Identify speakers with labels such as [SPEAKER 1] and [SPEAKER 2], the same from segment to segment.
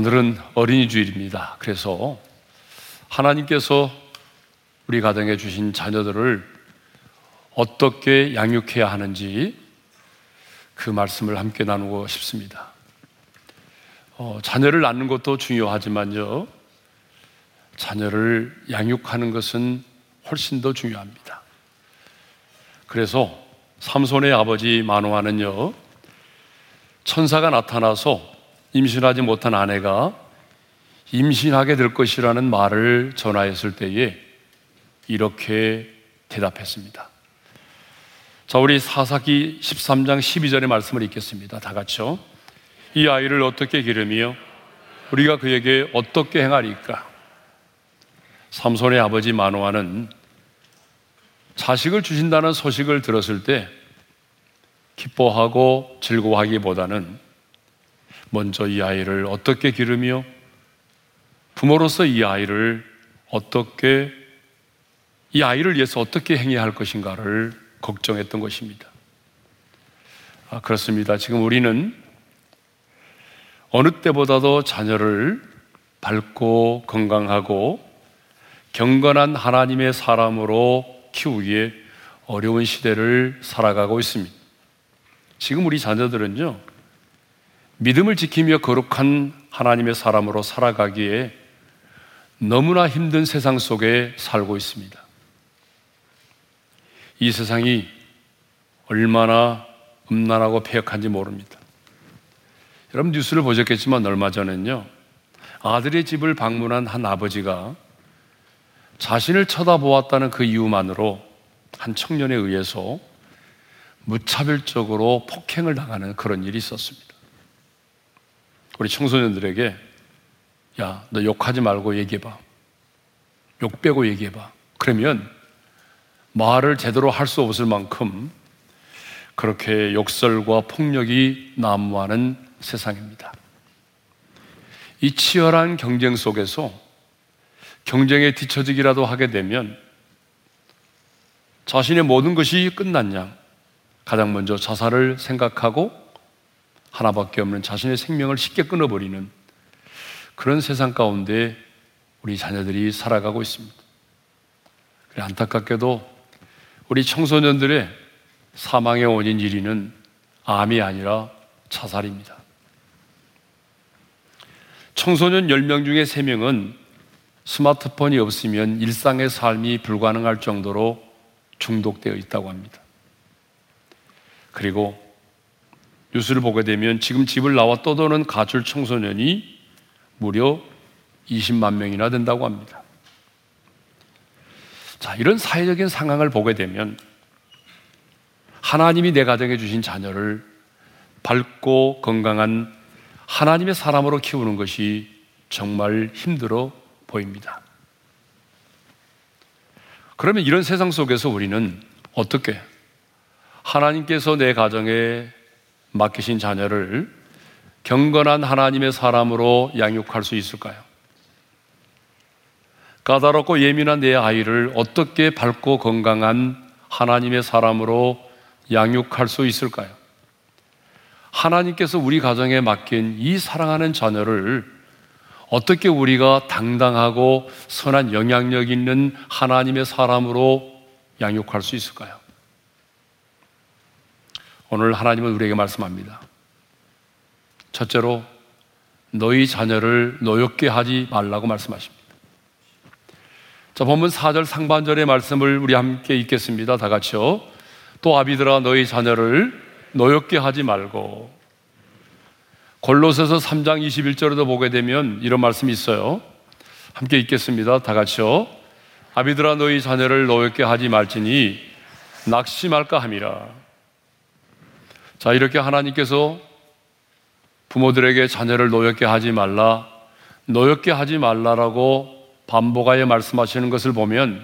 [SPEAKER 1] 오늘은 어린이 주일입니다. 그래서 하나님께서 우리 가정에 주신 자녀들을 어떻게 양육해야 하는지 그 말씀을 함께 나누고 싶습니다. 어, 자녀를 낳는 것도 중요하지만요, 자녀를 양육하는 것은 훨씬 더 중요합니다. 그래서 삼손의 아버지 마노아는요, 천사가 나타나서 임신하지 못한 아내가 임신하게 될 것이라는 말을 전하였을 때에 이렇게 대답했습니다. 자, 우리 사사기 13장 12절의 말씀을 읽겠습니다. 다 같이요. 이 아이를 어떻게 기르며 우리가 그에게 어떻게 행하리까? 삼손의 아버지 마노아는 자식을 주신다는 소식을 들었을 때 기뻐하고 즐거워하기보다는 먼저 이 아이를 어떻게 기르며 부모로서 이 아이를 어떻게 이 아이를 위해서 어떻게 행해야 할 것인가를 걱정했던 것입니다. 아, 그렇습니다. 지금 우리는 어느 때보다도 자녀를 밝고 건강하고 경건한 하나님의 사람으로 키우기에 어려운 시대를 살아가고 있습니다. 지금 우리 자녀들은요, 믿음을 지키며 거룩한 하나님의 사람으로 살아가기에 너무나 힘든 세상 속에 살고 있습니다. 이 세상이 얼마나 음란하고 폐역한지 모릅니다. 여러분 뉴스를 보셨겠지만 얼마 전엔요, 아들의 집을 방문한 한 아버지가 자신을 쳐다보았다는 그 이유만으로 한 청년에 의해서 무차별적으로 폭행을 당하는 그런 일이 있었습니다. 우리 청소년들에게 야, 너 욕하지 말고 얘기해봐. 욕 빼고 얘기해봐. 그러면 말을 제대로 할 수 없을 만큼 그렇게 욕설과 폭력이 난무하는 세상입니다. 이 치열한 경쟁 속에서 경쟁에 뒤처지기라도 하게 되면 자신의 모든 것이 끝났냐 가장 먼저 자살을 생각하고 하나밖에 없는 자신의 생명을 쉽게 끊어버리는 그런 세상 가운데 우리 자녀들이 살아가고 있습니다. 안타깝게도 우리 청소년들의 사망의 원인 1위는 암이 아니라 자살입니다. 청소년 10명 중에 3명은 스마트폰이 없으면 일상의 삶이 불가능할 정도로 중독되어 있다고 합니다. 그리고 뉴스를 보게 되면 지금 집을 나와 떠도는 가출 청소년이 무려 20만 명이나 된다고 합니다. 자, 이런 사회적인 상황을 보게 되면 하나님이 내 가정에 주신 자녀를 밝고 건강한 하나님의 사람으로 키우는 것이 정말 힘들어 보입니다. 그러면 이런 세상 속에서 우리는 어떻게 하나님께서 내 가정에 맡기신 자녀를 경건한 하나님의 사람으로 양육할 수 있을까요? 까다롭고 예민한 내 아이를 어떻게 밝고 건강한 하나님의 사람으로 양육할 수 있을까요? 하나님께서 우리 가정에 맡긴 이 사랑하는 자녀를 어떻게 우리가 당당하고 선한 영향력 있는 하나님의 사람으로 양육할 수 있을까요? 오늘 하나님은 우리에게 말씀합니다. 첫째로 너희 자녀를 노엽게 하지 말라고 말씀하십니다. 자, 본문 4절 상반절의 말씀을 우리 함께 읽겠습니다. 다 같이요. 또 아비들아 너희 자녀를 노엽게 하지 말고 골로새서 3장 21절에도 보게 되면 이런 말씀이 있어요. 함께 읽겠습니다. 다 같이요. 아비들아 너희 자녀를 노엽게 하지 말지니 낙심할까 함이라. 자, 이렇게 하나님께서 부모들에게 자녀를 노엽게 하지 말라, 노엽게 하지 말라라고 반복하여 말씀하시는 것을 보면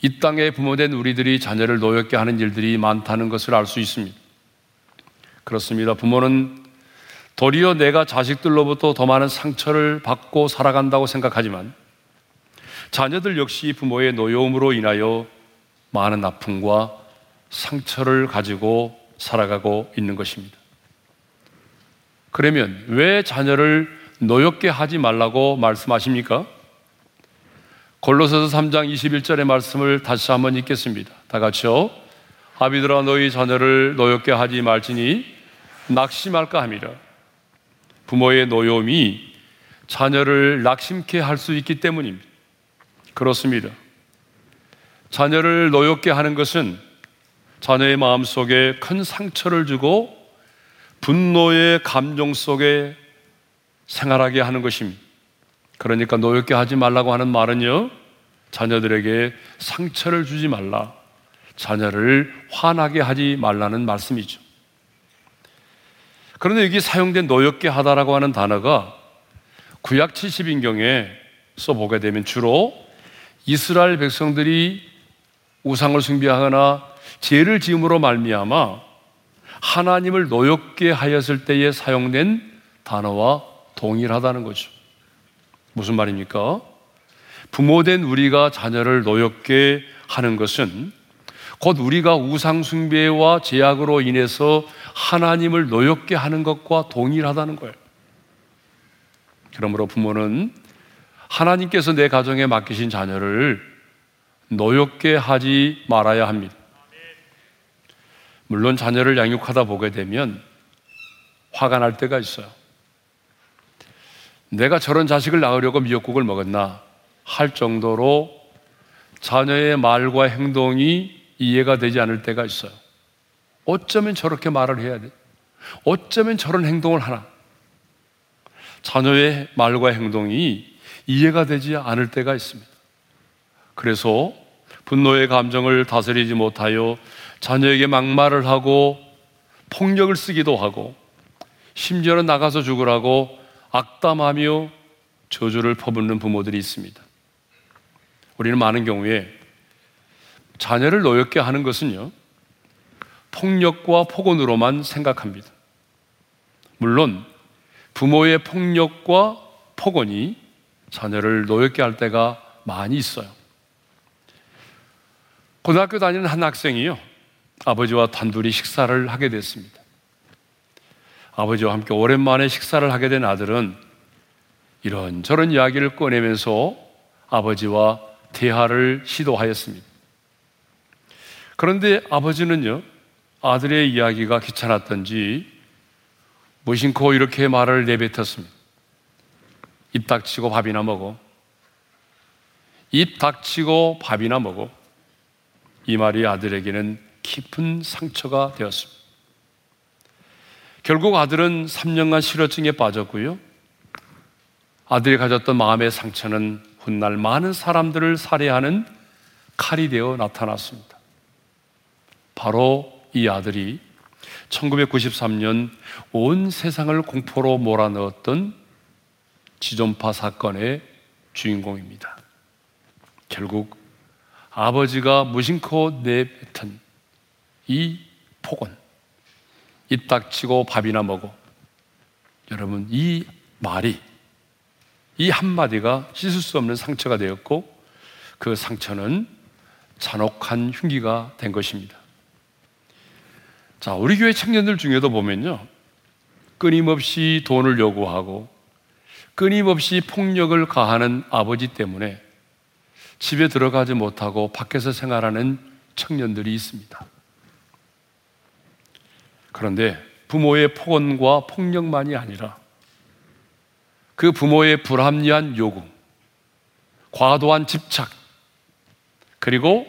[SPEAKER 1] 이 땅에 부모된 우리들이 자녀를 노엽게 하는 일들이 많다는 것을 알 수 있습니다. 그렇습니다. 부모는 도리어 내가 자식들로부터 더 많은 상처를 받고 살아간다고 생각하지만 자녀들 역시 부모의 노여움으로 인하여 많은 아픔과 상처를 가지고 살아가고 있는 것입니다. 그러면 왜 자녀를 노엽게 하지 말라고 말씀하십니까? 골로새서 3장 21절의 말씀을 다시 한번 읽겠습니다. 다 같이요. 아비들아 너희 자녀를 노엽게 하지 말지니 낙심할까 함이라. 부모의 노여움이 자녀를 낙심케 할 수 있기 때문입니다. 그렇습니다. 자녀를 노엽게 하는 것은 자녀의 마음 속에 큰 상처를 주고 분노의 감정 속에 생활하게 하는 것입니다. 그러니까 노엽게 하지 말라고 하는 말은요, 자녀들에게 상처를 주지 말라. 자녀를 화나게 하지 말라는 말씀이죠. 그런데 여기 사용된 노엽게 하다라고 하는 단어가 구약 70인경에 써보게 되면 주로 이스라엘 백성들이 우상을 숭배하거나 죄를 지음으로 말미암아 하나님을 노엽게 하였을 때에 사용된 단어와 동일하다는 거죠. 무슨 말입니까? 부모된 우리가 자녀를 노엽게 하는 것은 곧 우리가 우상숭배와 제약으로 인해서 하나님을 노엽게 하는 것과 동일하다는 거예요. 그러므로 부모는 하나님께서 내 가정에 맡기신 자녀를 노엽게 하지 말아야 합니다. 물론 자녀를 양육하다 보게 되면 화가 날 때가 있어요. 내가 저런 자식을 낳으려고 미역국을 먹었나 할 정도로 자녀의 말과 행동이 이해가 되지 않을 때가 있어요. 어쩌면 저렇게 말을 해야 돼? 어쩌면 저런 행동을 하나? 자녀의 말과 행동이 이해가 되지 않을 때가 있습니다. 그래서 분노의 감정을 다스리지 못하여 자녀에게 막말을 하고 폭력을 쓰기도 하고 심지어는 나가서 죽으라고 악담하며 저주를 퍼붓는 부모들이 있습니다. 우리는 많은 경우에 자녀를 노엽게 하는 것은요, 폭력과 폭언으로만 생각합니다. 물론, 부모의 폭력과 폭언이 자녀를 노엽게 할 때가 많이 있어요. 고등학교 다니는 한 학생이요, 아버지와 단둘이 식사를 하게 됐습니다. 아버지와 함께 오랜만에 식사를 하게 된 아들은 이런저런 이야기를 꺼내면서 아버지와 대화를 시도하였습니다. 그런데 아버지는요, 아들의 이야기가 귀찮았던지 무심코 이렇게 말을 내뱉었습니다. 입 닥치고 밥이나 먹어. 입 닥치고 밥이나 먹어. 이 말이 아들에게는 깊은 상처가 되었습니다. 결국 아들은 3년간 실어증에 빠졌고요. 아들이 가졌던 마음의 상처는 훗날 많은 사람들을 살해하는 칼이 되어 나타났습니다. 바로 이 아들이 1993년 온 세상을 공포로 몰아넣었던 지존파 사건의 주인공입니다. 결국 아버지가 무심코 내뱉은 이 폭언, 입 닥치고 밥이나 먹어. 여러분, 이 말이, 이 한마디가 씻을 수 없는 상처가 되었고, 그 상처는 잔혹한 흉기가 된 것입니다. 자, 우리 교회 청년들 중에도 보면요. 끊임없이 돈을 요구하고, 끊임없이 폭력을 가하는 아버지 때문에 집에 들어가지 못하고 밖에서 생활하는 청년들이 있습니다. 그런데 부모의 폭언과 폭력만이 아니라 그 부모의 불합리한 요구, 과도한 집착, 그리고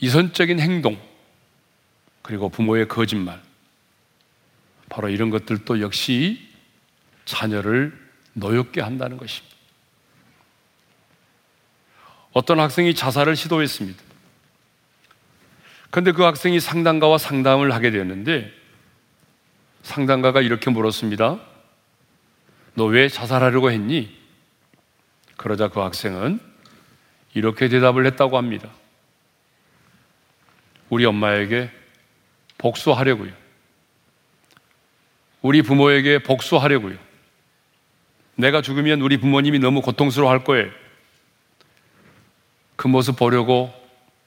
[SPEAKER 1] 이선적인 행동, 그리고 부모의 거짓말, 바로 이런 것들도 역시 자녀를 노엽게 한다는 것입니다. 어떤 학생이 자살을 시도했습니다. 그런데 그 학생이 상담가와 상담을 하게 되었는데 상담가가 이렇게 물었습니다. 너 왜 자살하려고 했니? 그러자 그 학생은 이렇게 대답을 했다고 합니다. 우리 엄마에게 복수하려고요. 우리 부모에게 복수하려고요. 내가 죽으면 우리 부모님이 너무 고통스러워 할 거예요. 그 모습 보려고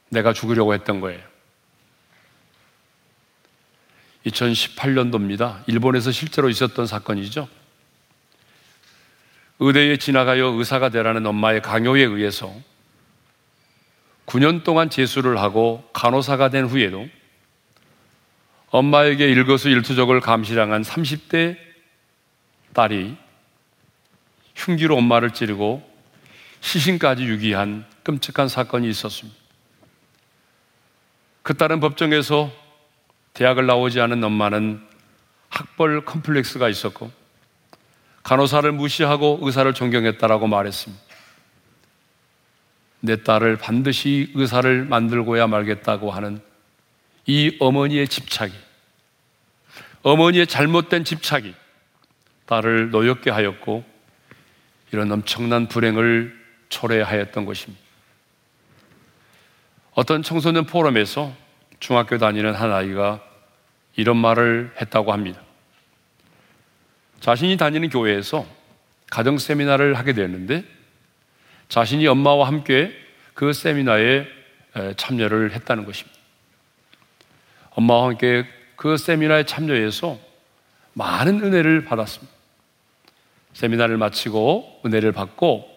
[SPEAKER 1] 내가 죽으려고 했던 거예요. 2018년도입니다. 일본에서 실제로 있었던 사건이죠. 의대에 지나가여 의사가 되라는 엄마의 강요에 의해서 9년 동안 재수를 하고 간호사가 된 후에도 엄마에게 일거수 일투족을 감시당한 30대 딸이 흉기로 엄마를 찌르고 시신까지 유기한 끔찍한 사건이 있었습니다. 그 딸은 법정에서 대학을 나오지 않은 엄마는 학벌 컴플렉스가 있었고 간호사를 무시하고 의사를 존경했다라고 말했습니다. 내 딸을 반드시 의사를 만들고야 말겠다고 하는 이 어머니의 집착이, 어머니의 잘못된 집착이 딸을 노엽게 하였고, 이런 엄청난 불행을 초래하였던 것입니다. 어떤 청소년 포럼에서 중학교 다니는 한 아이가 이런 말을 했다고 합니다. 자신이 다니는 교회에서 가정 세미나를 하게 되었는데 자신이 엄마와 함께 그 세미나에 참여를 했다는 것입니다. 엄마와 함께 그 세미나에 참여해서 많은 은혜를 받았습니다. 세미나를 마치고 은혜를 받고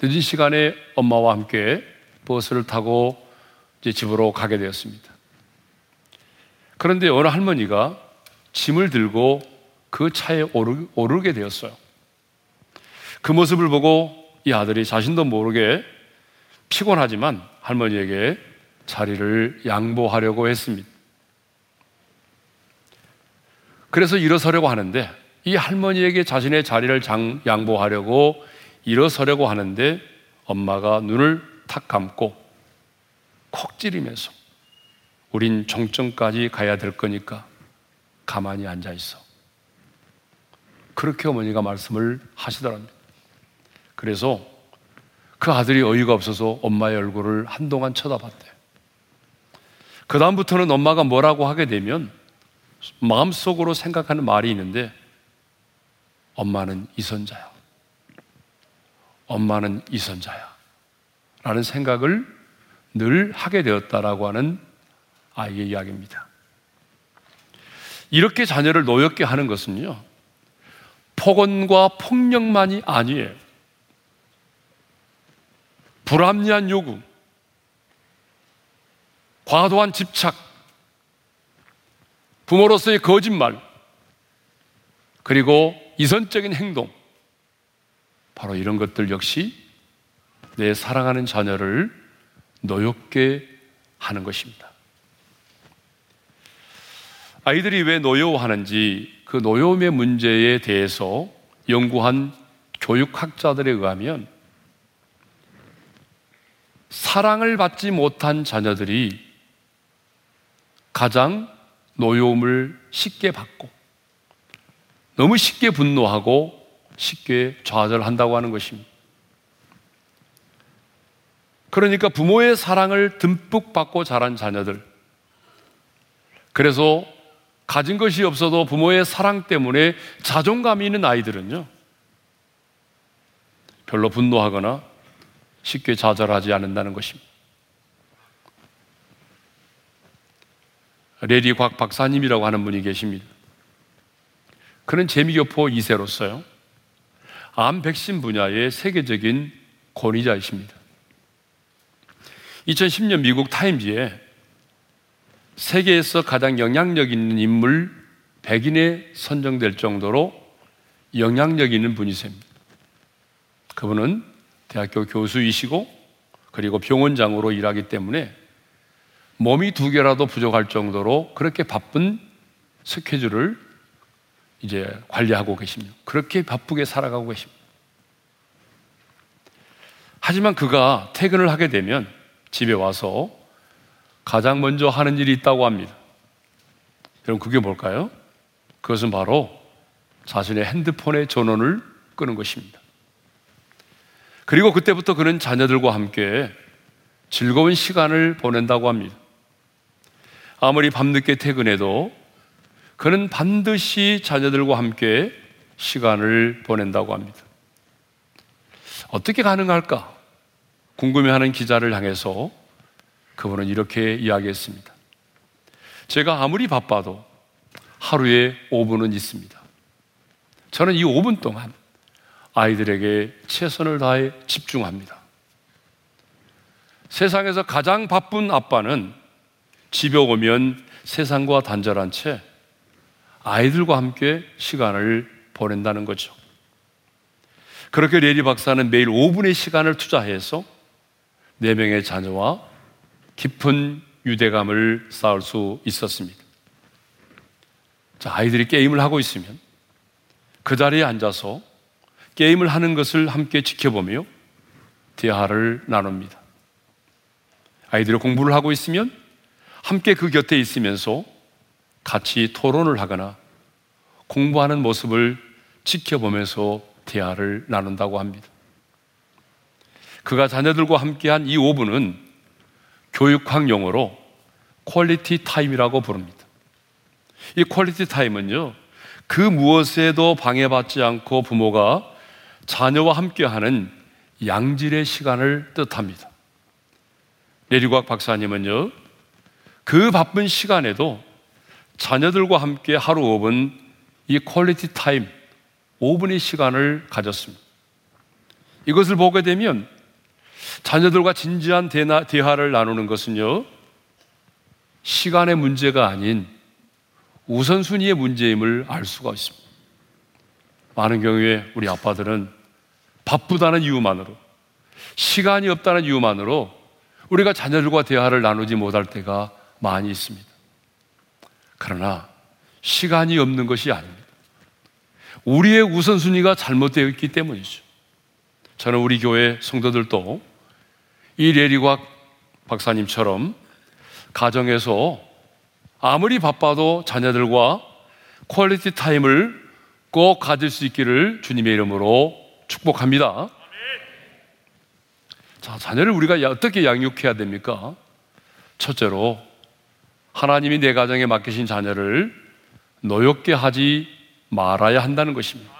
[SPEAKER 1] 늦은 시간에 엄마와 함께 버스를 타고 이제 집으로 가게 되었습니다. 그런데 어느 할머니가 짐을 들고 그 차에 오르, 오르게 되었어요. 그 모습을 보고 이 아들이 자신도 모르게 피곤하지만 할머니에게 자리를 양보하려고 했습니다. 그래서 일어서려고 하는데 이 할머니에게 자신의 자리를 장, 양보하려고 일어서려고 하는데 엄마가 눈을 탁 감고 콕 찌르면서 우린 종점까지 가야 될 거니까 가만히 앉아 있어. 그렇게 어머니가 말씀을 하시더랍니다. 그래서 그 아들이 어이가 없어서 엄마의 얼굴을 한동안 쳐다봤대요. 그다음부터는 엄마가 뭐라고 하게 되면 마음속으로 생각하는 말이 있는데 엄마는 이선자야. 엄마는 이선자야. 라는 생각을 늘 하게 되었다라고 하는 아이의 이야기입니다. 이렇게 자녀를 노엽게 하는 것은요, 폭언과 폭력만이 아니에요. 불합리한 요구, 과도한 집착, 부모로서의 거짓말, 그리고 이선적인 행동, 바로 이런 것들 역시 내 사랑하는 자녀를 노엽게 하는 것입니다. 아이들이 왜 노여워하는지 그 노여움의 문제에 대해서 연구한 교육학자들에 의하면 사랑을 받지 못한 자녀들이 가장 노여움을 쉽게 받고 너무 쉽게 분노하고 쉽게 좌절한다고 하는 것입니다. 그러니까 부모의 사랑을 듬뿍 받고 자란 자녀들. 그래서 가진 것이 없어도 부모의 사랑 때문에 자존감이 있는 아이들은요. 별로 분노하거나 쉽게 좌절하지 않는다는 것입니다. 레리 곽 박사님이라고 하는 분이 계십니다. 그는 재미교포 2세로서요. 암 백신 분야의 세계적인 권위자이십니다. 2010년 미국 타임지에 세계에서 가장 영향력 있는 인물 100인에 선정될 정도로 영향력 있는 분이십니다. 그분은 대학교 교수이시고 그리고 병원장으로 일하기 때문에 몸이 두 개라도 부족할 정도로 그렇게 바쁜 스케줄을 이제 관리하고 계십니다. 그렇게 바쁘게 살아가고 계십니다. 하지만 그가 퇴근을 하게 되면 집에 와서 가장 먼저 하는 일이 있다고 합니다. 여러분, 그게 뭘까요? 그것은 바로 자신의 핸드폰의 전원을 끄는 것입니다. 그리고 그때부터 그는 자녀들과 함께 즐거운 시간을 보낸다고 합니다. 아무리 밤늦게 퇴근해도 그는 반드시 자녀들과 함께 시간을 보낸다고 합니다. 어떻게 가능할까? 궁금해하는 기자를 향해서 그분은 이렇게 이야기했습니다. 제가 아무리 바빠도 하루에 5분은 있습니다. 저는 이 5분 동안 아이들에게 최선을 다해 집중합니다. 세상에서 가장 바쁜 아빠는 집에 오면 세상과 단절한 채 아이들과 함께 시간을 보낸다는 거죠. 그렇게 레리 박사는 매일 5분의 시간을 투자해서 4명의 자녀와 깊은 유대감을 쌓을 수 있었습니다. 자, 아이들이 게임을 하고 있으면 그 자리에 앉아서 게임을 하는 것을 함께 지켜보며 대화를 나눕니다. 아이들이 공부를 하고 있으면 함께 그 곁에 있으면서 같이 토론을 하거나 공부하는 모습을 지켜보면서 대화를 나눈다고 합니다. 그가 자녀들과 함께한 이 5분은 교육학 용어로 quality time이라고 부릅니다. 이 quality time은요, 그 무엇에도 방해받지 않고 부모가 자녀와 함께하는 양질의 시간을 뜻합니다. 래리 곽 박사님은요, 그 바쁜 시간에도 자녀들과 함께 하루 5분 이 quality time 5분의 시간을 가졌습니다. 이것을 보게 되면 자녀들과 진지한 대화를 나누는 것은요, 시간의 문제가 아닌 우선순위의 문제임을 알 수가 있습니다. 많은 경우에 우리 아빠들은 바쁘다는 이유만으로, 시간이 없다는 이유만으로 우리가 자녀들과 대화를 나누지 못할 때가 많이 있습니다. 그러나 시간이 없는 것이 아닙니다. 우리의 우선순위가 잘못되어 있기 때문이죠. 저는 우리 교회 성도들도 이 레리곽 박사님처럼 가정에서 아무리 바빠도 자녀들과 quality time을 꼭 가질 수 있기를 주님의 이름으로 축복합니다. 자, 자녀를 우리가 어떻게 양육해야 됩니까? 첫째로, 하나님이 내 가정에 맡기신 자녀를 노엽게 하지 말아야 한다는 것입니다.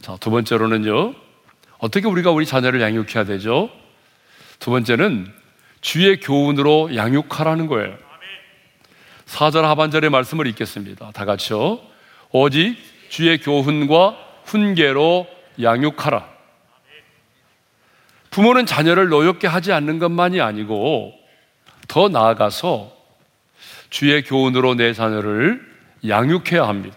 [SPEAKER 1] 자, 두 번째로는요, 어떻게 우리가 우리 자녀를 양육해야 되죠? 두 번째는 주의 교훈으로 양육하라는 거예요. 4절 하반절의 말씀을 읽겠습니다. 다 같이요. 오직 주의 교훈과 훈계로 양육하라. 부모는 자녀를 노엽게 하지 않는 것만이 아니고 더 나아가서 주의 교훈으로 내 자녀를 양육해야 합니다.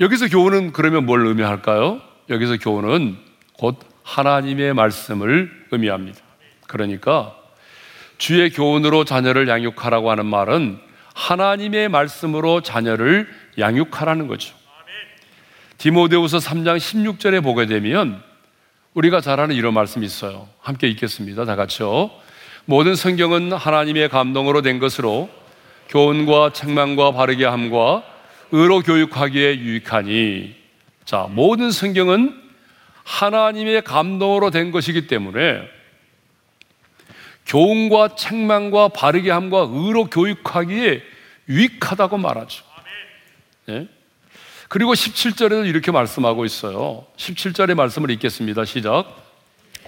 [SPEAKER 1] 여기서 교훈은 그러면 뭘 의미할까요? 여기서 교훈은 곧 하나님의 말씀을 의미합니다. 그러니까 주의 교훈으로 자녀를 양육하라고 하는 말은 하나님의 말씀으로 자녀를 양육하라는 거죠. 디모데후서 3장 16절에 보게 되면 우리가 잘 아는 이런 말씀이 있어요. 함께 읽겠습니다. 다 같이요. 모든 성경은 하나님의 감동으로 된 것으로 교훈과 책망과 바르게 함과 의로 교육하기에 유익하니 자, 모든 성경은 하나님의 감동으로 된 것이기 때문에 교훈과 책망과 바르게 함과 의로 교육하기에 유익하다고 말하죠. 네? 그리고 17절에도 이렇게 말씀하고 있어요. 17절의 말씀을 읽겠습니다. 시작.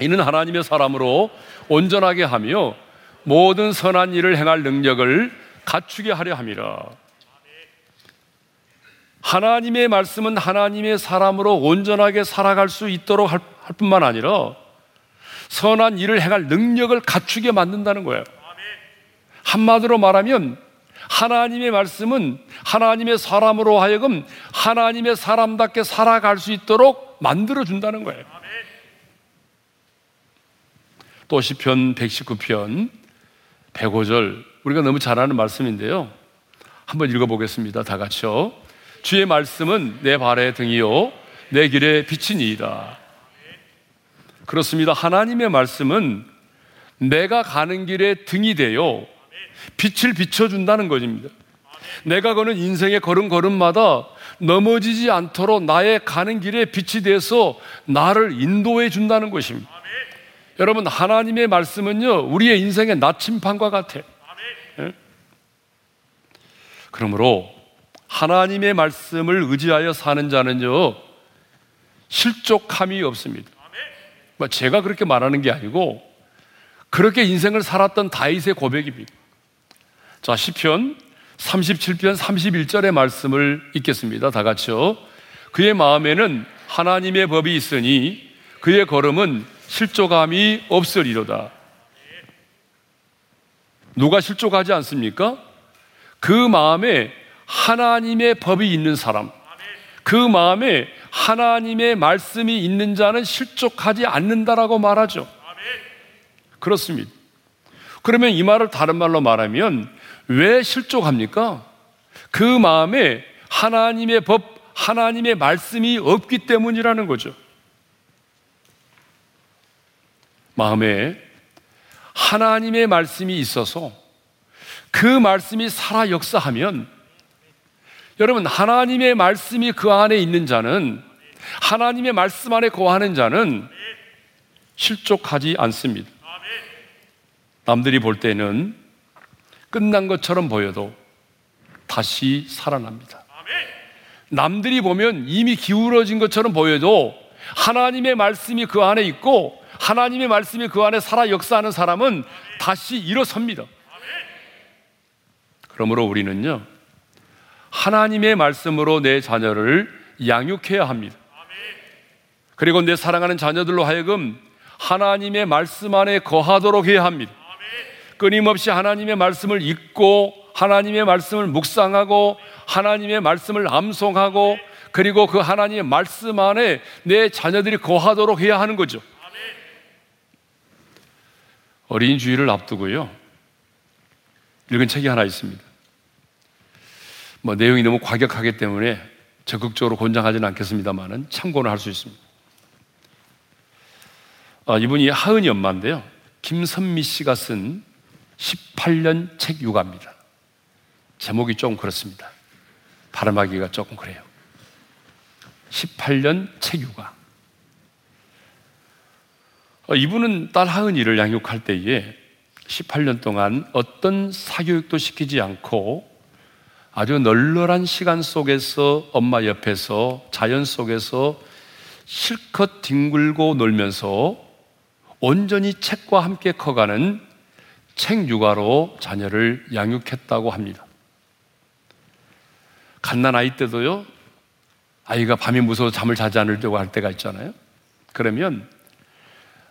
[SPEAKER 1] 이는 하나님의 사람으로 온전하게 하며 모든 선한 일을 행할 능력을 갖추게 하려 함이라. 하나님의 말씀은 하나님의 사람으로 온전하게 살아갈 수 있도록 할, 할 뿐만 아니라 선한 일을 행할 능력을 갖추게 만든다는 거예요. 한마디로 말하면 하나님의 말씀은 하나님의 사람으로 하여금 하나님의 사람답게 살아갈 수 있도록 만들어 준다는 거예요. 또 시편 119편 105절 우리가 너무 잘 아는 말씀인데요. 한번 읽어 보겠습니다. 다 같이요. 주의 말씀은 내 발의 등이요 내 길의 빛이니이다. 그렇습니다. 하나님의 말씀은 내가 가는 길에 등이 되요 빛을 비춰준다는 것입니다. 내가 거는 인생의 걸음걸음마다 넘어지지 않도록 나의 가는 길에 빛이 돼서 나를 인도해 준다는 것입니다. 여러분 하나님의 말씀은요 우리의 인생의 나침판과 같아요. 예? 그러므로 하나님의 말씀을 의지하여 사는 자는요, 실족함이 없습니다. 뭐 제가 그렇게 말하는 게 아니고, 그렇게 인생을 살았던 다윗의 고백입니다. 자, 10편 37편 31절의 말씀을 읽겠습니다. 다 같이요. 그의 마음에는 하나님의 법이 있으니 그의 걸음은 실족함이 없으리로다. 누가 실족하지 않습니까? 그 마음에 하나님의 법이 있는 사람, 그 마음에 하나님의 말씀이 있는 자는 실족하지 않는다라고 말하죠. 그렇습니다. 그러면 이 말을 다른 말로 말하면 왜 실족합니까? 그 마음에 하나님의 법, 하나님의 말씀이 없기 때문이라는 거죠. 마음에 하나님의 말씀이 있어서 그 말씀이 살아 역사하면 여러분 하나님의 말씀이 그 안에 있는 자는 하나님의 말씀 안에 거하는 자는 실족하지 않습니다. 남들이 볼 때는 끝난 것처럼 보여도 다시 살아납니다. 남들이 보면 이미 기울어진 것처럼 보여도 하나님의 말씀이 그 안에 있고 하나님의 말씀이 그 안에 살아 역사하는 사람은 다시 일어섭니다. 그러므로 우리는요, 하나님의 말씀으로 내 자녀를 양육해야 합니다. 그리고 내 사랑하는 자녀들로 하여금 하나님의 말씀 안에 거하도록 해야 합니다. 끊임없이 하나님의 말씀을 읽고 하나님의 말씀을 묵상하고 하나님의 말씀을 암송하고 그리고 그 하나님의 말씀 안에 내 자녀들이 거하도록 해야 하는 거죠. 어린 주일을 앞두고요. 읽은 책이 하나 있습니다. 뭐 내용이 너무 과격하기 때문에 적극적으로 권장하지는 않겠습니다만은 참고는 할 수 있습니다. 아, 이분이 하은이 엄마인데요. 김선미 씨가 쓴 18년 책 육아입니다. 제목이 좀 그렇습니다. 발음하기가 조금 그래요. 18년 책 육아. 어, 이분은 딸 하은이를 양육할 때에 18년 동안 어떤 사교육도 시키지 않고 아주 널널한 시간 속에서 엄마 옆에서 자연 속에서 실컷 뒹굴고 놀면서 온전히 책과 함께 커가는 책 육아로 자녀를 양육했다고 합니다. 갓난 아이 때도요, 아이가 밤이 무서워 잠을 자지 않으려고 할 때가 있잖아요. 그러면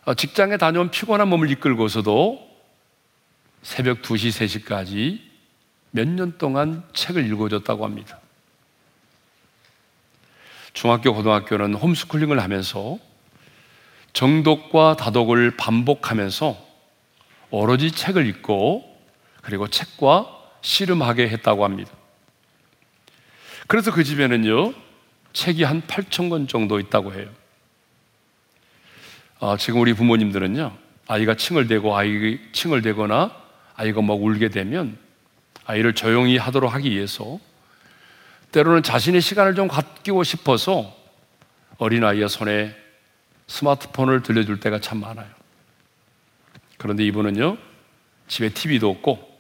[SPEAKER 1] 어, 직장에 다녀온 피곤한 몸을 이끌고서도 새벽 2시, 3시까지 몇 년 동안 책을 읽어줬다고 합니다. 중학교, 고등학교는 홈스쿨링을 하면서 정독과 다독을 반복하면서 오로지 책을 읽고 그리고 책과 씨름하게 했다고 합니다. 그래서 그 집에는요, 책이 한 8천 권 정도 있다고 해요. 어, 지금 우리 부모님들은요, 아이가 칭을 대고 아이 칭을 대거나 아이가 막 울게 되면 아이를 조용히 하도록 하기 위해서 때로는 자신의 시간을 좀 갖기고 싶어서 어린아이의 손에 스마트폰을 들려줄 때가 참 많아요. 그런데 이분은요, 집에 TV도 없고,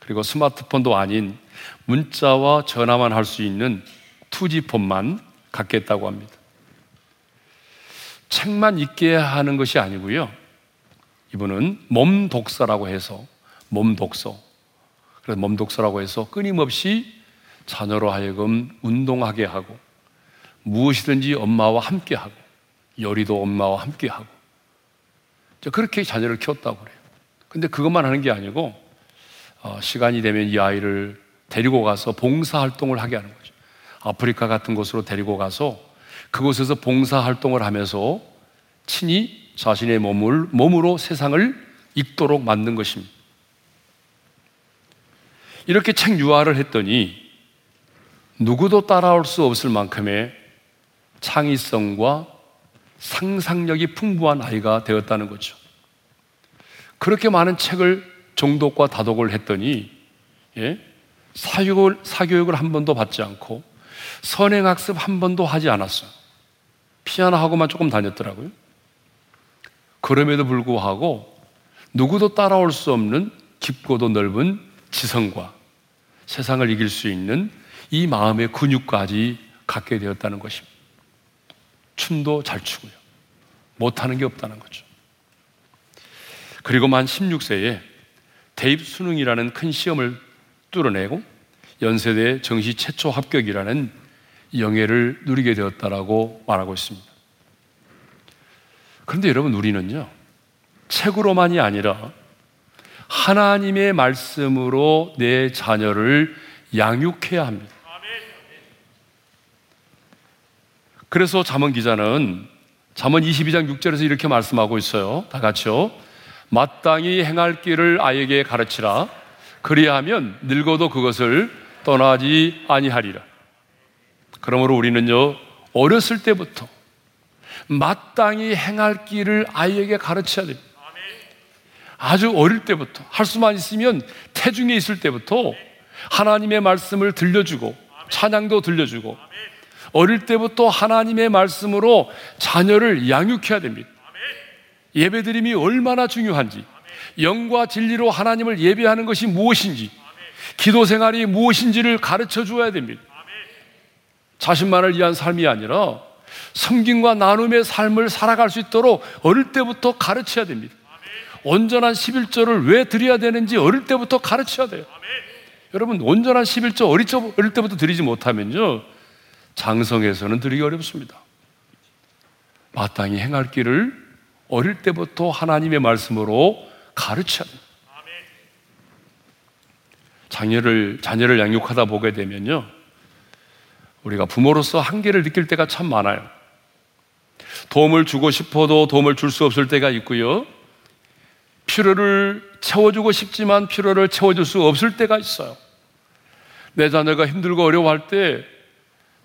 [SPEAKER 1] 그리고 스마트폰도 아닌 문자와 전화만 할 수 있는 2G폰만 갖겠다고 합니다. 책만 읽게 하는 것이 아니고요. 이분은 몸 독서라고 해서 몸 독서. 그래서 몸 독서라고 해서 끊임없이 자녀로 하여금 운동하게 하고 무엇이든지 엄마와 함께 하고 요리도 엄마와 함께 하고 그렇게 자녀를 키웠다고 그래요. 근데 그것만 하는 게 아니고 어, 시간이 되면 이 아이를 데리고 가서 봉사 활동을 하게 하는 거죠. 아프리카 같은 곳으로 데리고 가서 그곳에서 봉사 활동을 하면서 친히 자신의 몸을, 몸으로 세상을 읽도록 만든 것입니다. 이렇게 책 유화를 했더니 누구도 따라올 수 없을 만큼의 창의성과 상상력이 풍부한 아이가 되었다는 거죠. 그렇게 많은 책을 정독과 다독을 했더니, 예? 사교육을, 사교육을 한 번도 받지 않고 선행학습 한 번도 하지 않았어요. 피아노 하고만 조금 다녔더라고요. 그럼에도 불구하고 누구도 따라올 수 없는 깊고도 넓은 지성과 세상을 이길 수 있는 이 마음의 근육까지 갖게 되었다는 것입니다. 춤도 잘 추고요. 못하는 게 없다는 거죠. 그리고 만 16세에 대입 수능이라는 큰 시험을 뚫어내고 연세대 정시 최초 합격이라는 영예를 누리게 되었다라고 말하고 있습니다. 그런데 여러분, 우리는요, 책으로만이 아니라 하나님의 말씀으로 내 자녀를 양육해야 합니다. 그래서 잠언 기자는 잠언 22장 6절에서 이렇게 말씀하고 있어요. 다 같이요. 마땅히 행할 길을 아이에게 가르치라. 그리하면 늙어도 그것을 떠나지 아니하리라. 그러므로 우리는요, 어렸을 때부터 마땅히 행할 길을 아이에게 가르쳐야 됩니다. 아주 어릴 때부터 할 수만 있으면 태중에 있을 때부터 하나님의 말씀을 들려주고 찬양도 들려주고 어릴 때부터 하나님의 말씀으로 자녀를 양육해야 됩니다. 예배드림이 얼마나 중요한지, 영과 진리로 하나님을 예배하는 것이 무엇인지, 기도 생활이 무엇인지를 가르쳐 주어야 됩니다. 자신만을 위한 삶이 아니라 성김과 나눔의 삶을 살아갈 수 있도록 어릴 때부터 가르쳐야 됩니다. 온전한 11조를 왜 드려야 되는지 어릴 때부터 가르쳐야 돼요. 여러분, 온전한 11조 어릴, 때부터 드리지 못하면요, 장성에서는 드리기 어렵습니다. 마땅히 행할 길을 어릴 때부터 하나님의 말씀으로 가르쳐야 됩니다. 자녀를, 자녀를 양육하다 보게 되면요, 우리가 부모로서 한계를 느낄 때가 참 많아요. 도움을 주고 싶어도 도움을 줄 수 없을 때가 있고요. 필요를 채워주고 싶지만 필요를 채워줄 수 없을 때가 있어요. 내 자녀가 힘들고 어려워할 때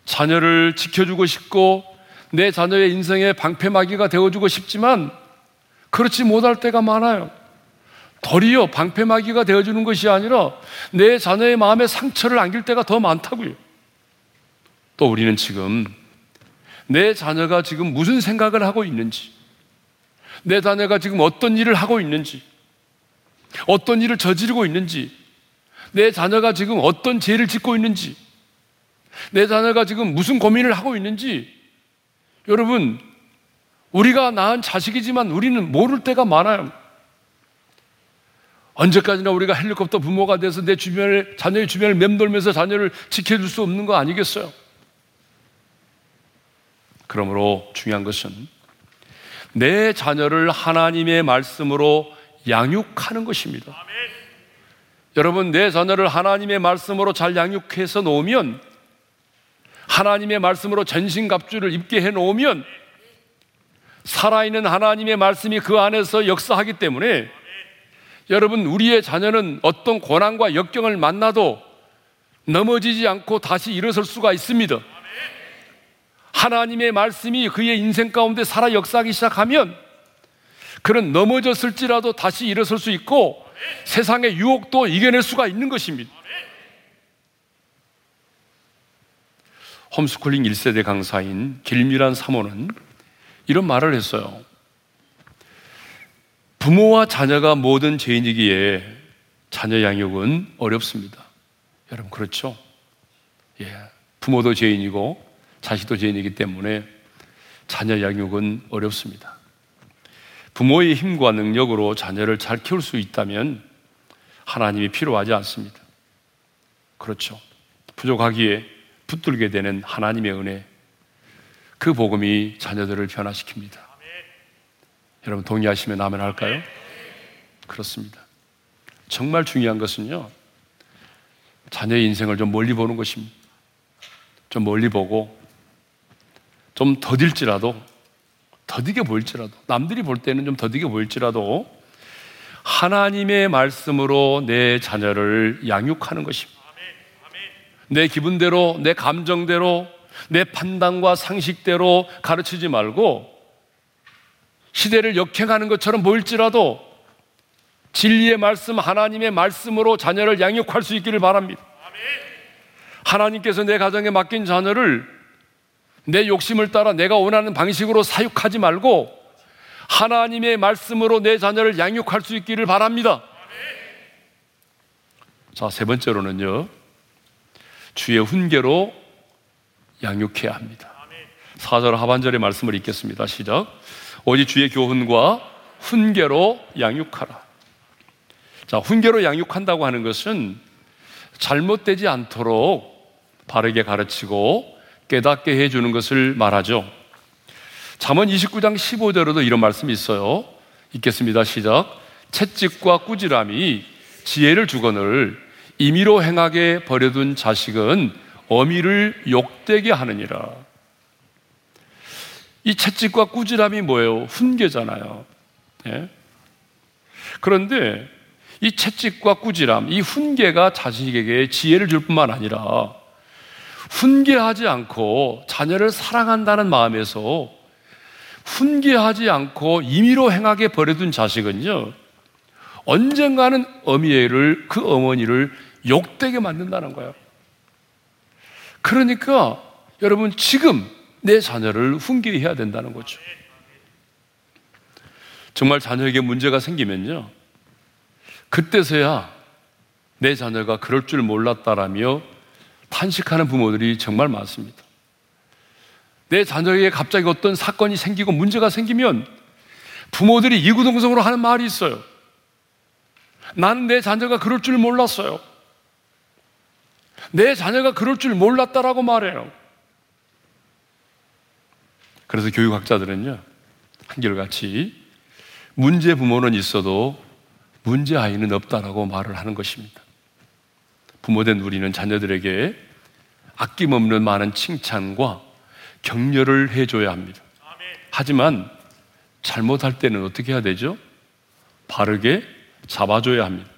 [SPEAKER 1] 자녀를 지켜주고 싶고 내 자녀의 인생의 방패막이가 되어주고 싶지만 그렇지 못할 때가 많아요. 도리어 방패막이가 되어주는 것이 아니라 내 자녀의 마음에 상처를 안길 때가 더 많다고요. 또 우리는 지금 내 자녀가 지금 무슨 생각을 하고 있는지, 내 자녀가 지금 어떤 일을 하고 있는지, 어떤 일을 저지르고 있는지, 내 자녀가 지금 어떤 죄를 짓고 있는지, 내 자녀가 지금 무슨 고민을 하고 있는지, 여러분, 우리가 낳은 자식이지만 우리는 모를 때가 많아요. 언제까지나 우리가 헬리콥터 부모가 돼서 내 주변을, 자녀의 주변을 맴돌면서 자녀를 지켜줄 수 없는 거 아니겠어요? 그러므로 중요한 것은 내 자녀를 하나님의 말씀으로 양육하는 것입니다. 여러분, 내 자녀를 하나님의 말씀으로 잘 양육해서 놓으면 하나님의 말씀으로 전신갑주를 입게 해 놓으면 살아있는 하나님의 말씀이 그 안에서 역사하기 때문에 여러분, 우리의 자녀는 어떤 고난과 역경을 만나도 넘어지지 않고 다시 일어설 수가 있습니다. 하나님의 말씀이 그의 인생 가운데 살아 역사하기 시작하면 그는 넘어졌을지라도 다시 일어설 수 있고 세상의 유혹도 이겨낼 수가 있는 것입니다. 홈스쿨링 1세대 강사인 길미란 사모는 이런 말을 했어요. 부모와 자녀가 모든 죄인이기에 자녀 양육은 어렵습니다. 여러분, 그렇죠? 예. 부모도 죄인이고 자식도 죄인이기 때문에 자녀 양육은 어렵습니다. 부모의 힘과 능력으로 자녀를 잘 키울 수 있다면 하나님이 필요하지 않습니다. 그렇죠. 부족하기에 붙들게 되는 하나님의 은혜, 그 복음이 자녀들을 변화시킵니다. 여러분 동의하시면 아멘 할까요? 그렇습니다. 정말 중요한 것은요, 자녀의 인생을 좀 멀리 보는 것입니다. 좀 멀리 보고 좀 더딜지라도 더디게 보일지라도 남들이 볼 때는 좀 더디게 보일지라도 하나님의 말씀으로 내 자녀를 양육하는 것입니다. 내 기분대로, 내 감정대로, 내 판단과 상식대로 가르치지 말고 시대를 역행하는 것처럼 보일지라도 진리의 말씀, 하나님의 말씀으로 자녀를 양육할 수 있기를 바랍니다. 하나님께서 내 가정에 맡긴 자녀를 내 욕심을 따라 내가 원하는 방식으로 사육하지 말고 하나님의 말씀으로 내 자녀를 양육할 수 있기를 바랍니다. 자, 세 번째로는요. 주의 훈계로 양육해야 합니다. 4절 하반절의 말씀을 읽겠습니다. 시작. 오직 주의 교훈과 훈계로 양육하라. 자, 훈계로 양육한다고 하는 것은 잘못되지 않도록 바르게 가르치고 깨닫게 해주는 것을 말하죠. 잠언 29장 15절에도 이런 말씀이 있어요. 읽겠습니다. 시작. 채찍과 꾸지람이 지혜를 주거늘 임의로 행하게 버려둔 자식은 어미를 욕되게 하느니라. 이 채찍과 꾸지람이 뭐예요? 훈계잖아요. 예? 그런데 이 채찍과 꾸지람, 이 훈계가 자식에게 지혜를 줄 뿐만 아니라 훈계하지 않고 자녀를 사랑한다는 마음에서 훈계하지 않고 임의로 행하게 버려둔 자식은요, 언젠가는 어미애를, 그 어머니를 욕되게 만든다는 거예요. 그러니까 여러분 지금 내 자녀를 훈계해야 된다는 거죠. 정말 자녀에게 문제가 생기면요. 그때서야 내 자녀가 그럴 줄 몰랐다라며 탄식하는 부모들이 정말 많습니다. 내 자녀에게 갑자기 어떤 사건이 생기고 문제가 생기면 부모들이 이구동성으로 하는 말이 있어요. 나는 내 자녀가 그럴 줄 몰랐어요. 내 자녀가 그럴 줄 몰랐다라고 말해요. 그래서 교육학자들은요, 한결같이 문제 부모는 있어도 문제 아이는 없다라고 말을 하는 것입니다. 부모된 우리는 자녀들에게 아낌없는 많은 칭찬과 격려를 해줘야 합니다. 하지만 잘못할 때는 어떻게 해야 되죠? 바르게 잡아줘야 합니다.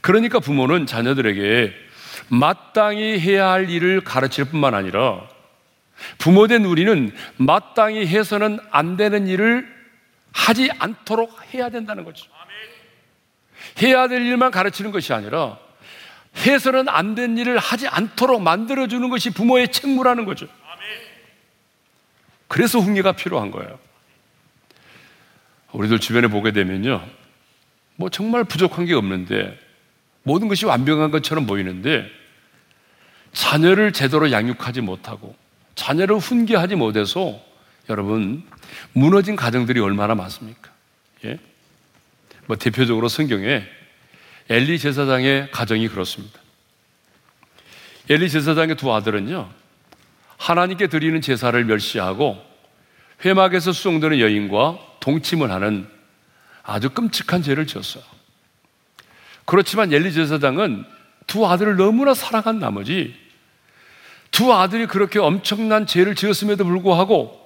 [SPEAKER 1] 그러니까 부모는 자녀들에게 마땅히 해야 할 일을 가르칠 뿐만 아니라 부모된 우리는 마땅히 해서는 안 되는 일을 하지 않도록 해야 된다는 거죠. 해야 될 일만 가르치는 것이 아니라 해서는 안 된 일을 하지 않도록 만들어주는 것이 부모의 책무라는 거죠. 그래서 훈계가 필요한 거예요. 우리들 주변에 보게 되면요. 뭐 정말 부족한 게 없는데 모든 것이 완벽한 것처럼 보이는데 자녀를 제대로 양육하지 못하고 자녀를 훈계하지 못해서 여러분 무너진 가정들이 얼마나 많습니까? 예? 뭐 대표적으로 성경에 엘리 제사장의 가정이 그렇습니다. 엘리 제사장의 두 아들은요 하나님께 드리는 제사를 멸시하고 회막에서 수송되는 여인과 동침을 하는 아주 끔찍한 죄를 지었어요. 그렇지만 엘리 제사장은 두 아들을 너무나 사랑한 나머지 두 아들이 그렇게 엄청난 죄를 지었음에도 불구하고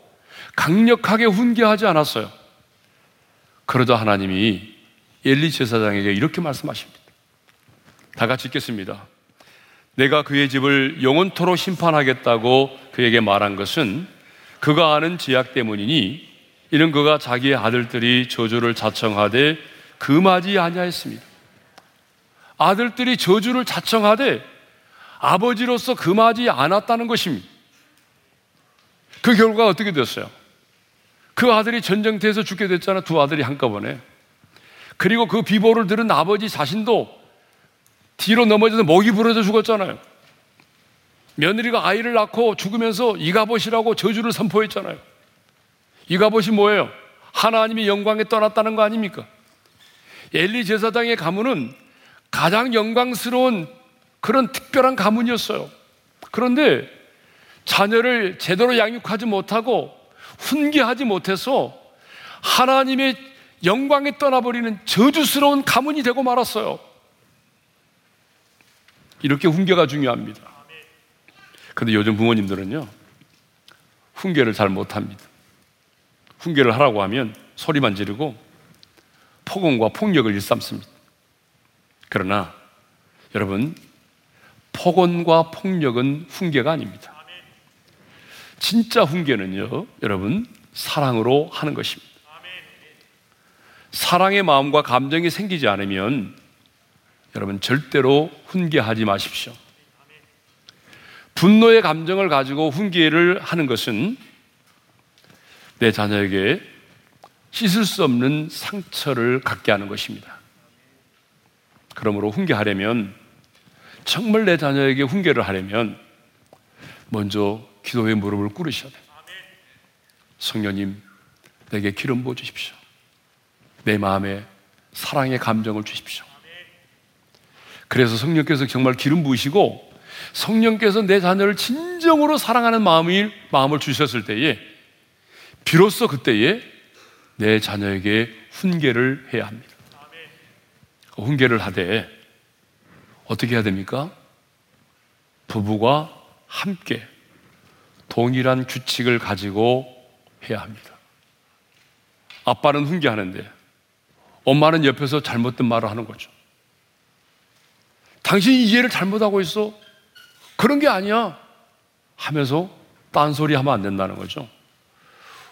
[SPEAKER 1] 강력하게 훈계하지 않았어요. 그러자 하나님이 엘리 제사장에게 이렇게 말씀하십니다. 다 같이 읽겠습니다. 내가 그의 집을 영원토록 심판하겠다고 그에게 말한 것은 그가 아는 지약 때문이니 이는 그가 자기의 아들들이 저주를 자청하되 금하지 아니하였습니다. 아들들이 저주를 자청하되 아버지로서 금하지 않았다는 것입니다. 그 결과가 어떻게 됐어요? 그 아들이 전쟁터에서 죽게 됐잖아. 두 아들이 한꺼번에. 그리고 그 비보를 들은 아버지 자신도 뒤로 넘어져서 목이 부러져 죽었잖아요. 며느리가 아이를 낳고 죽으면서 이가봇이라고 저주를 선포했잖아요. 이가봇이 뭐예요? 하나님이 영광에 떠났다는 거 아닙니까? 엘리 제사장의 가문은 가장 영광스러운 그런 특별한 가문이었어요. 그런데 자녀를 제대로 양육하지 못하고 훈계하지 못해서 하나님의 영광에 떠나버리는 저주스러운 가문이 되고 말았어요. 이렇게 훈계가 중요합니다. 근데 요즘 부모님들은요, 훈계를 잘 못합니다. 훈계를 하라고 하면 소리만 지르고 폭언과 폭력을 일삼습니다. 그러나 여러분, 폭언과 폭력은 훈계가 아닙니다. 진짜 훈계는요, 여러분, 사랑으로 하는 것입니다. 사랑의 마음과 감정이 생기지 않으면 여러분 절대로 훈계하지 마십시오. 분노의 감정을 가지고 훈계를 하는 것은 내 자녀에게 씻을 수 없는 상처를 갖게 하는 것입니다. 그러므로 훈계하려면 정말 내 자녀에게 훈계를 하려면 먼저 기도의 무릎을 꿇으셔야 돼요. 성령님, 내게 기름 부어 주십시오. 내 마음에 사랑의 감정을 주십시오. 그래서 성령께서 정말 기름 부으시고 성령께서 내 자녀를 진정으로 사랑하는 마음을, 마음을 주셨을 때에 비로소 그때에 내 자녀에게 훈계를 해야 합니다. 그 훈계를 하되 어떻게 해야 됩니까? 부부가 함께 동일한 규칙을 가지고 해야 합니다. 아빠는 훈계하는데 엄마는 옆에서 잘못된 말을 하는 거죠. 당신이 이해를 잘못하고 있어. 그런 게 아니야. 하면서 딴소리 하면 안 된다는 거죠.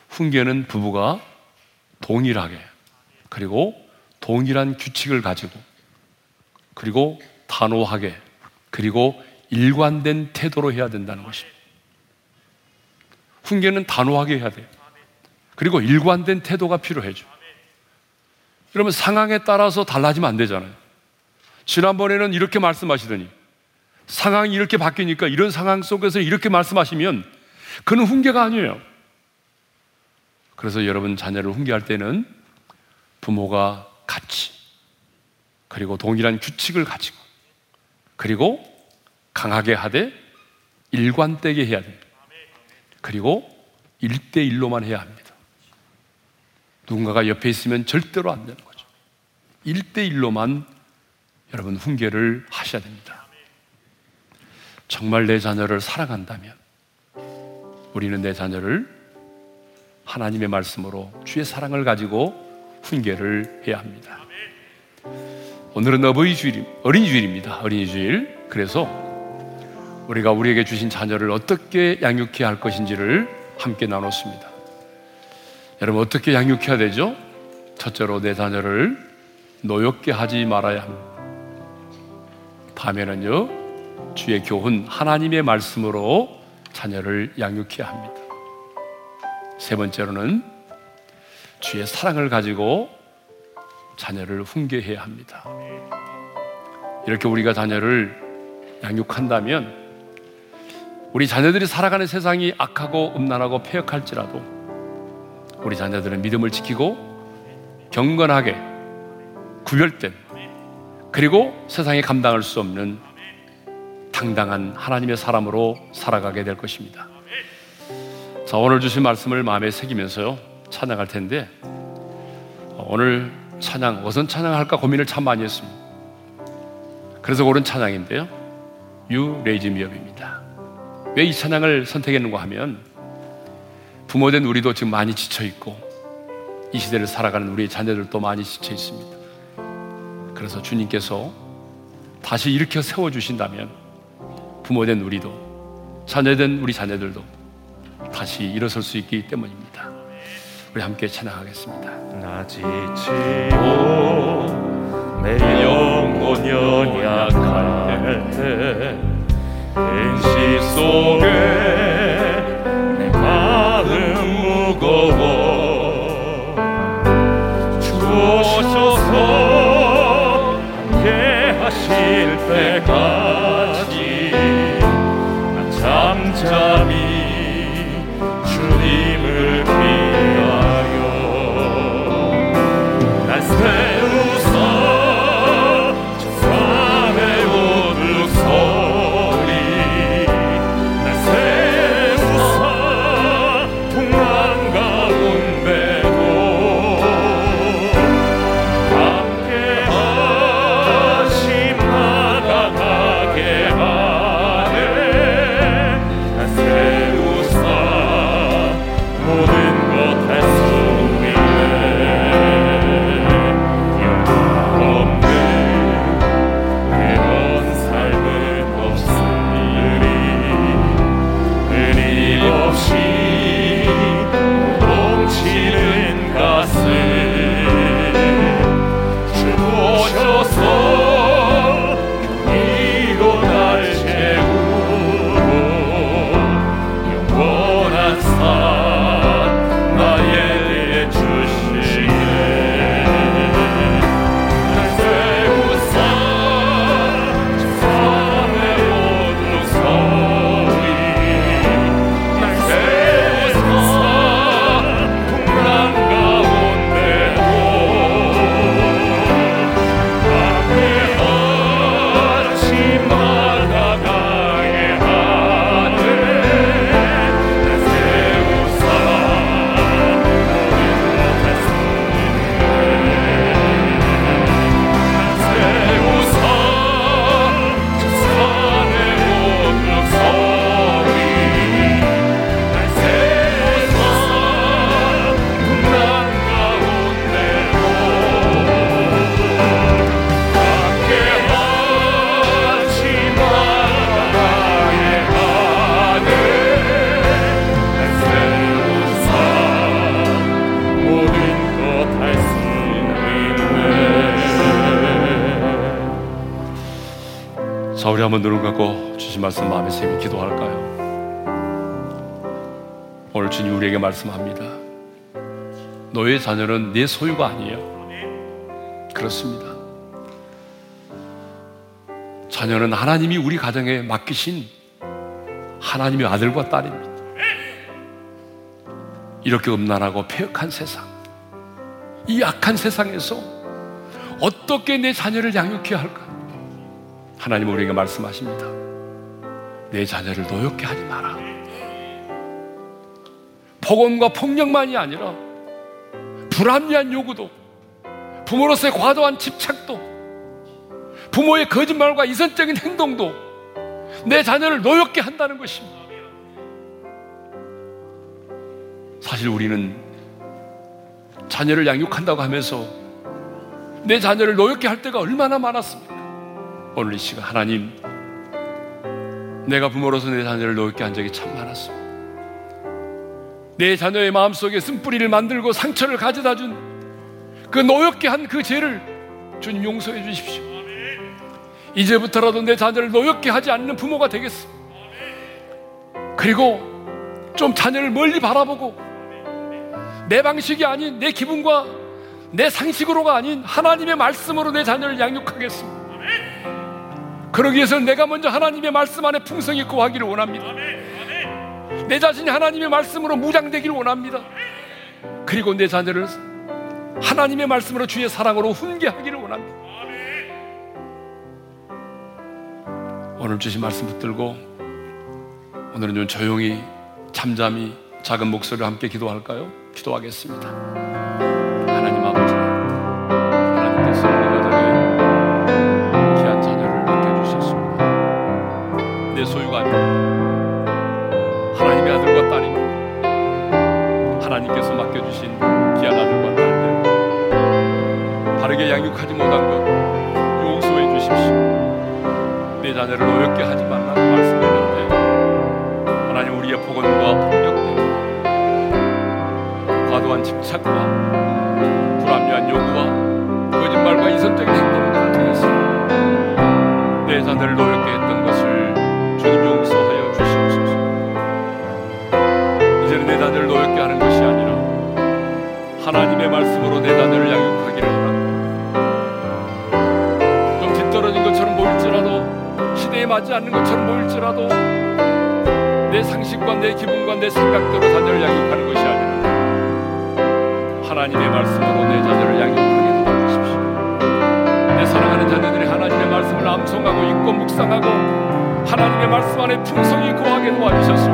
[SPEAKER 1] 훈계는 부부가 동일하게 그리고 동일한 규칙을 가지고 그리고 단호하게 그리고 일관된 태도로 해야 된다는 것입니다. 훈계는 단호하게 해야 돼요. 그리고 일관된 태도가 필요해죠. 그러면 상황에 따라서 달라지면 안 되잖아요. 지난번에는 이렇게 말씀하시더니 상황이 이렇게 바뀌니까 이런 상황 속에서 이렇게 말씀하시면 그는 훈계가 아니에요. 그래서 여러분 자녀를 훈계할 때는 부모가 같이 그리고 동일한 규칙을 가지고 그리고 강하게 하되 일관되게 해야 됩니다. 그리고 일대일로만 해야 합니다. 누군가가 옆에 있으면 절대로 안 되는 거죠. 일대일로만 여러분 훈계를 하셔야 됩니다. 정말 내 자녀를 사랑한다면 우리는 내 자녀를 하나님의 말씀으로 주의 사랑을 가지고 훈계를 해야 합니다. 오늘은 어버이 주일, 어린이 주일입니다. 어린이 주일. 그래서 우리가 우리에게 주신 자녀를 어떻게 양육해야 할 것인지를 함께 나눴습니다. 여러분 어떻게 양육해야 되죠? 첫째로 내 자녀를 노엽게 하지 말아야 합니다. 다음에는요 주의 교훈 하나님의 말씀으로 자녀를 양육해야 합니다. 세 번째로는 주의 사랑을 가지고 자녀를 훈계해야 합니다. 이렇게 우리가 자녀를 양육한다면 우리 자녀들이 살아가는 세상이 악하고 음란하고 폐역할지라도 우리 자녀들은 믿음을 지키고 경건하게 구별된 그리고 세상에 감당할 수 없는 당당한 하나님의 사람으로 살아가게 될 것입니다. 자, 오늘 주신 말씀을 마음에 새기면서요, 찬양할 텐데, 오늘 찬양, 어선 찬양할까 고민을 참 많이 했습니다. 그래서 고른 찬양인데요, You Raise Me Up입니다. 왜 이 찬양을 선택했는가 하면, 부모된 우리도 지금 많이 지쳐 있고 이 시대를 살아가는 우리 자녀들도 많이 지쳐 있습니다. 그래서 주님께서 다시 일으켜 세워 주신다면 부모된 우리도 자녀된 우리 자녀들도 다시 일어설 수 있기 때문입니다. 우리 함께 찬양하겠습니다.
[SPEAKER 2] 나 지치고 내 영혼 연약할 때 근시 속에 하
[SPEAKER 1] 자, 우리 한번 눈을 감고 주신 말씀 마음에 새겨 기도할까요? 오늘 주님 우리에게 말씀합니다. 너의 자녀는 내 소유가 아니에요. 그렇습니다. 자녀는 하나님이 우리 가정에 맡기신 하나님의 아들과 딸입니다. 이렇게 음란하고 폐역한 세상, 이 악한 세상에서 어떻게 내 자녀를 양육해야 할까? 하나님 우리에게 말씀하십니다. 내 자녀를 노엽게 하지 마라. 폭언과 폭력만이 아니라 불합리한 요구도 부모로서의 과도한 집착도 부모의 거짓말과 이선적인 행동도 내 자녀를 노엽게 한다는 것입니다. 사실 우리는 자녀를 양육한다고 하면서 내 자녀를 노엽게 할 때가 얼마나 많았습니까? 오늘 이 시간 하나님 내가 부모로서 내 자녀를 노엽게 한 적이 참 많았습니다. 내 자녀의 마음속에 쓴뿌리를 만들고 상처를 가져다 준 그 노엽게 한 그 죄를 주님 용서해 주십시오. 이제부터라도 내 자녀를 노엽게 하지 않는 부모가 되겠습니다. 그리고 좀 자녀를 멀리 바라보고 내 방식이 아닌 내 기분과 내 상식으로가 아닌 하나님의 말씀으로 내 자녀를 양육하겠습니다. 그러기 위해서는 내가 먼저 하나님의 말씀 안에 풍성히 거하기를 원합니다. 내 자신이 하나님의 말씀으로 무장되기를 원합니다. 그리고 내 자녀를 하나님의 말씀으로 주의 사랑으로 훈계하기를 원합니다. 오늘 주신 말씀 붙들고 오늘은 좀 조용히 잠잠히 작은 목소리로 함께 기도할까요? 기도하겠습니다. 하나님 우리의 폭언과 폭력 때문에 과도한 집착과 불합리한 요구와 거짓말과 이선적인 행동을 통했습니다. 내 자녀를 노엽게 했던 것을 주님 용서하여 주시옵소서. 이제는 내 자녀를 노엽게 하는 것이 아니라 하나님의 말씀으로 내 자녀를 양육하기를 원합니다. 좀 뒤떨어진 것처럼 보일지라도 시대에 맞지 않는 것처럼 보일지라도 내 상식과 내 기분과 내 생각대로 자녀를 양육하는 것이 아니라 하나님의 말씀으로 내 자녀를 양육하게 도와주십시오. 내 사랑하는 자녀들이 하나님의 말씀을 암송하고 읽고 묵상하고 하나님의 말씀 안에 풍성히 거하게 도와주셔서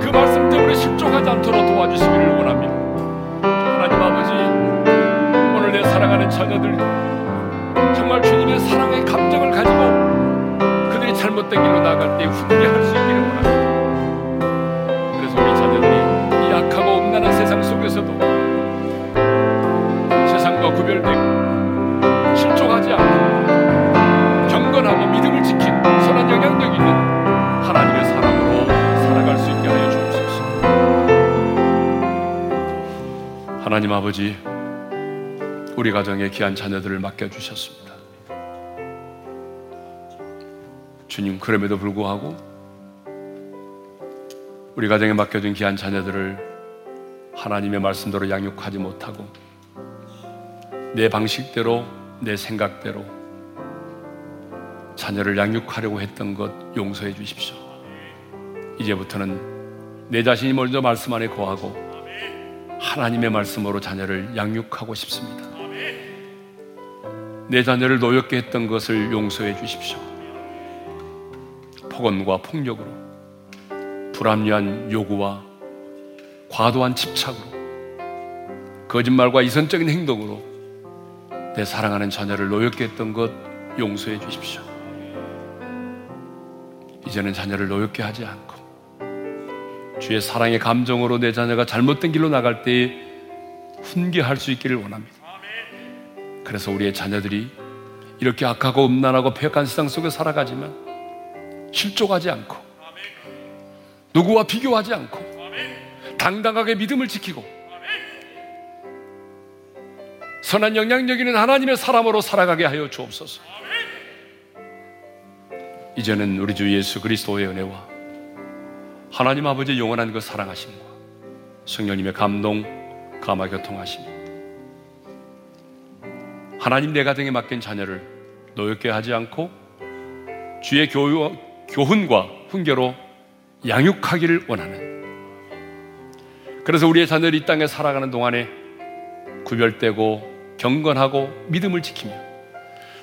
[SPEAKER 1] 그 말씀 때문에 실족하지 않도록 도와주시기를 원합니다. 하나님 아버지 오늘 내 사랑하는 자녀들 정말 주님의 사랑의 감정을 가지고 그들이 잘못된 길로 나갈 때 훈계할 수 있기를 원합니다. 않고 경건하고 믿음을 지키고 선한 영향력 있는 하나님의 사람으로 살아갈 수 있게 하여 주옵소서. 하나님 아버지, 우리 가정에 귀한 자녀들을 맡겨 주셨습니다. 주님, 그럼에도 불구하고 우리 가정에 맡겨진 귀한 자녀들을 하나님의 말씀대로 양육하지 못하고 내 방식대로, 내 생각대로 자녀를 양육하려고 했던 것 용서해 주십시오. 이제부터는 내 자신이 먼저 말씀 안에 거하고 하나님의 말씀으로 자녀를 양육하고 싶습니다. 내 자녀를 노엽게 했던 것을 용서해 주십시오. 폭언과 폭력으로 불합리한 요구와 과도한 집착으로 거짓말과 이선적인 행동으로 내 사랑하는 자녀를 노엽게 했던 것 용서해 주십시오. 이제는 자녀를 노엽게 하지 않고 주의 사랑의 감정으로 내 자녀가 잘못된 길로 나갈 때에 훈계할 수 있기를 원합니다. 그래서 우리의 자녀들이 이렇게 악하고 음란하고 폐역한 세상 속에 살아가지만 실족하지 않고 누구와 비교하지 않고 당당하게 믿음을 지키고 선한 영향력 있는 하나님의 사람으로 살아가게 하여 주옵소서. 이제는 우리 주 예수 그리스도의 은혜와 하나님 아버지의 영원한 그 사랑하심과 성령님의 감동, 감화 교통하심 하나님 내 가정에 맡긴 자녀를 노엽게 하지 않고 주의 교유, 교훈과 훈계로 양육하기를 원하는 그래서 우리의 자녀들이 이 땅에 살아가는 동안에 구별되고 경건하고 믿음을 지키며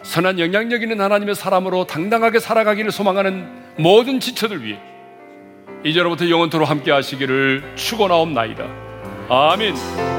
[SPEAKER 1] 선한 영향력 있는 하나님의 사람으로 당당하게 살아가기를 소망하는 모든 지체들 위해 이제로부터 영원토로 함께 하시기를 축원하옵나이다. 아멘.